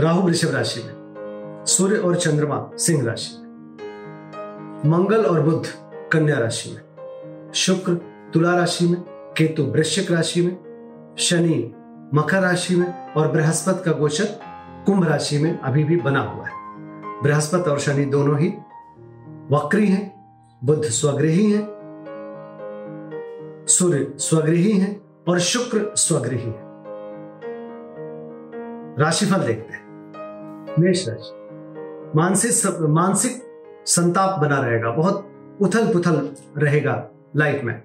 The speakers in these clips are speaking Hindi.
राहु वृषभ राशि में, सूर्य और चंद्रमा सिंह राशि में, मंगल और बुध कन्या राशि में, शुक्र तुला राशि में, केतु वृश्चिक राशि में, शनि मकर राशि में और बृहस्पति का गोचर कुंभ राशि में अभी भी बना हुआ है। बृहस्पति और शनि दोनों ही वक्री हैं बुद्ध स्वगृही हैं, सूर्य स्वगृही हैं और शुक्र स्वगृही है। राशिफल देखते हैं। राशि मानसिक मानसिक संताप बना रहेगा, बहुत उथल पुथल रहेगा लाइफ में।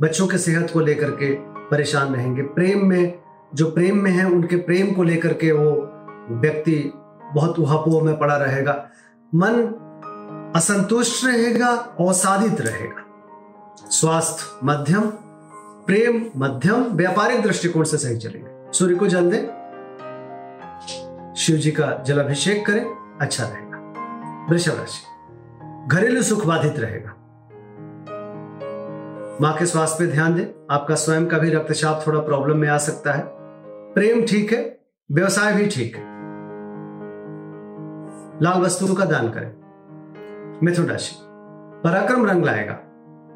बच्चों के सेहत को लेकर के परेशान रहेंगे। प्रेम में, जो प्रेम में है, उनके प्रेम को लेकर के वो व्यक्ति बहुत उहापोह में पड़ा रहेगा। मन असंतुष्ट रहेगा, अवसादित रहेगा। स्वास्थ्य मध्यम, प्रेम मध्यम, व्यापारिक दृष्टिकोण से सही चलेंगे। सूर्य को जल दें। शिव जी का जलाभिषेक करें अच्छा रहेगा। वृषभ राशि, घरेलू सुख बाधित रहेगा। माँ के स्वास्थ्य पे ध्यान दें, आपका स्वयं का भी रक्तचाप थोड़ा प्रॉब्लम में आ सकता है। प्रेम ठीक है, व्यवसाय भी ठीक है। लाल वस्तुओं का दान करें। मिथुन राशि, पराक्रम रंग लाएगा,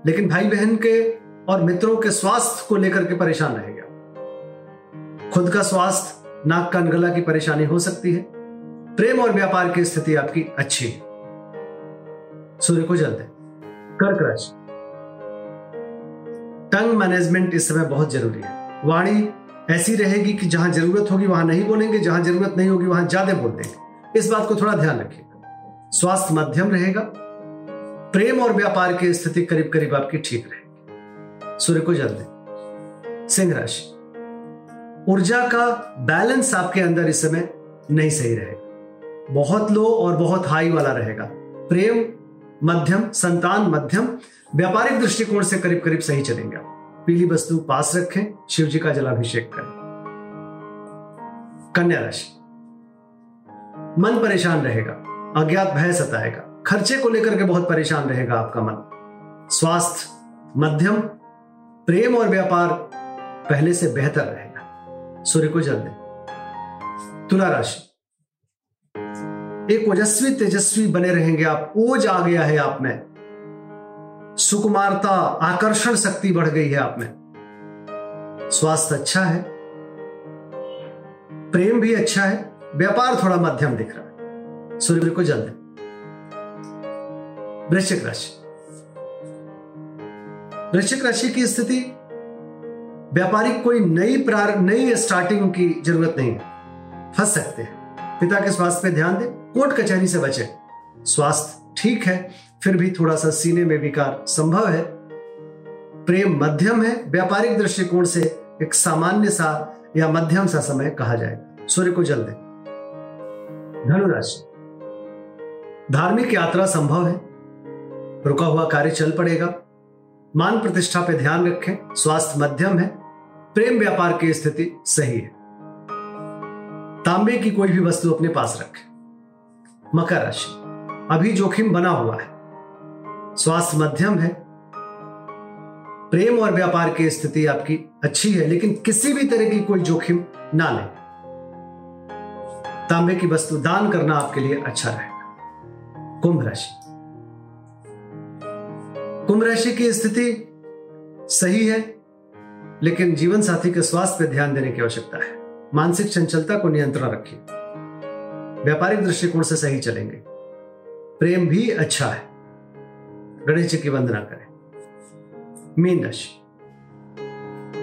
लेकिन भाई बहन के और मित्रों के स्वास्थ्य को लेकर के परेशान रहेगा। खुद का स्वास्थ्य नाक कान गला की परेशानी हो सकती है। प्रेम और व्यापार की स्थिति आपकी अच्छी है। सूर्य को जलते कर्क राशि। टंग मैनेजमेंट इस समय बहुत ज़रूरी है। वाणी ऐसी रहेगी कि जहाँ ज़रूरत होगी, वहाँ नहीं बोलेंगे। जहाँ ज़रूरत नहीं होगी, वहाँ ज़्यादा बोल देंगे। इस बात को थोड़ा ध्यान रखिएगा स्वास्थ्य मध्यम रहेगा। प्रेम और व्यापार की स्थिति करीब करीब आपकी ठीक रहेगी। सूर्य को जल दें सिंह राशि। ऊर्जा का बैलेंस आपके अंदर इस समय नहीं सही रहेगा। बहुत लो और बहुत हाई वाला रहेगा। प्रेम मध्यम, संतान मध्यम, व्यापारिक दृष्टिकोण से करीब करीब सही चलेंगे पीली वस्तु पास रखें शिव जी का जलाभिषेक करें। कन्या राशि। मन परेशान रहेगा, अज्ञात भय सताएगा। खर्चे को लेकर के बहुत परेशान रहेगा आपका मन। स्वास्थ्य मध्यम, प्रेम और व्यापार पहले से बेहतर रहेगा सूर्य को जल दे। तुला राशि। एक ओजस्वी, तेजस्वी बने रहेंगे आप। ओज आ गया है आप में। सुकुमारता, आकर्षण शक्ति बढ़ गई है आप में। स्वास्थ्य अच्छा है। प्रेम भी अच्छा है। व्यापार थोड़ा मध्यम दिख रहा है। सूर्य को जल दें। वृश्चिक राशि। वृश्चिक राशि की स्थिति व्यापारिक कोई नई प्रार, नई स्टार्टिंग की ज़रूरत नहीं है। फंस सकते हैं। पिता के स्वास्थ्य पे ध्यान दें, कोर्ट कचहरी से बचे। स्वास्थ्य ठीक है, फिर भी थोड़ा सा सीने में विकार संभव है। प्रेम मध्यम है, व्यापारिक दृष्टिकोण से एक सामान्य सा या मध्यम सा समय कहा जाएगा। सूर्य को जल दें। धनुराशि। धार्मिक यात्रा संभव है। रुका हुआ कार्य चल पड़ेगा। मान प्रतिष्ठा पे ध्यान रखें, स्वास्थ्य मध्यम है, प्रेम व्यापार की स्थिति सही है। तांबे की कोई भी वस्तु अपने पास रखें। मकर राशि, अभी जोखिम बना हुआ है। स्वास्थ्य मध्यम है, प्रेम और व्यापार की स्थिति आपकी अच्छी है, लेकिन किसी भी तरह की कोई जोखिम ना लें। तांबे की वस्तु दान करना आपके लिए अच्छा रहेगा। कुंभ राशि कुंभ राशि की स्थिति सही है, लेकिन जीवन साथी के स्वास्थ्य पर ध्यान देने की आवश्यकता है। मानसिक चंचलता को नियंत्रण रखिए। व्यापारिक दृष्टिकोण से सही चलेंगे। प्रेम भी अच्छा है। गणेश जी की वंदना करें। मीन राशि।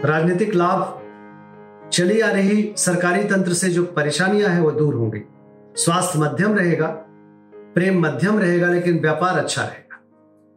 राजनीतिक लाभ चली आ रही सरकारी तंत्र से जो परेशानियाँ हैं, वो दूर होंगी। स्वास्थ्य मध्यम रहेगा, प्रेम मध्यम रहेगा, लेकिन व्यापार अच्छा रहेगा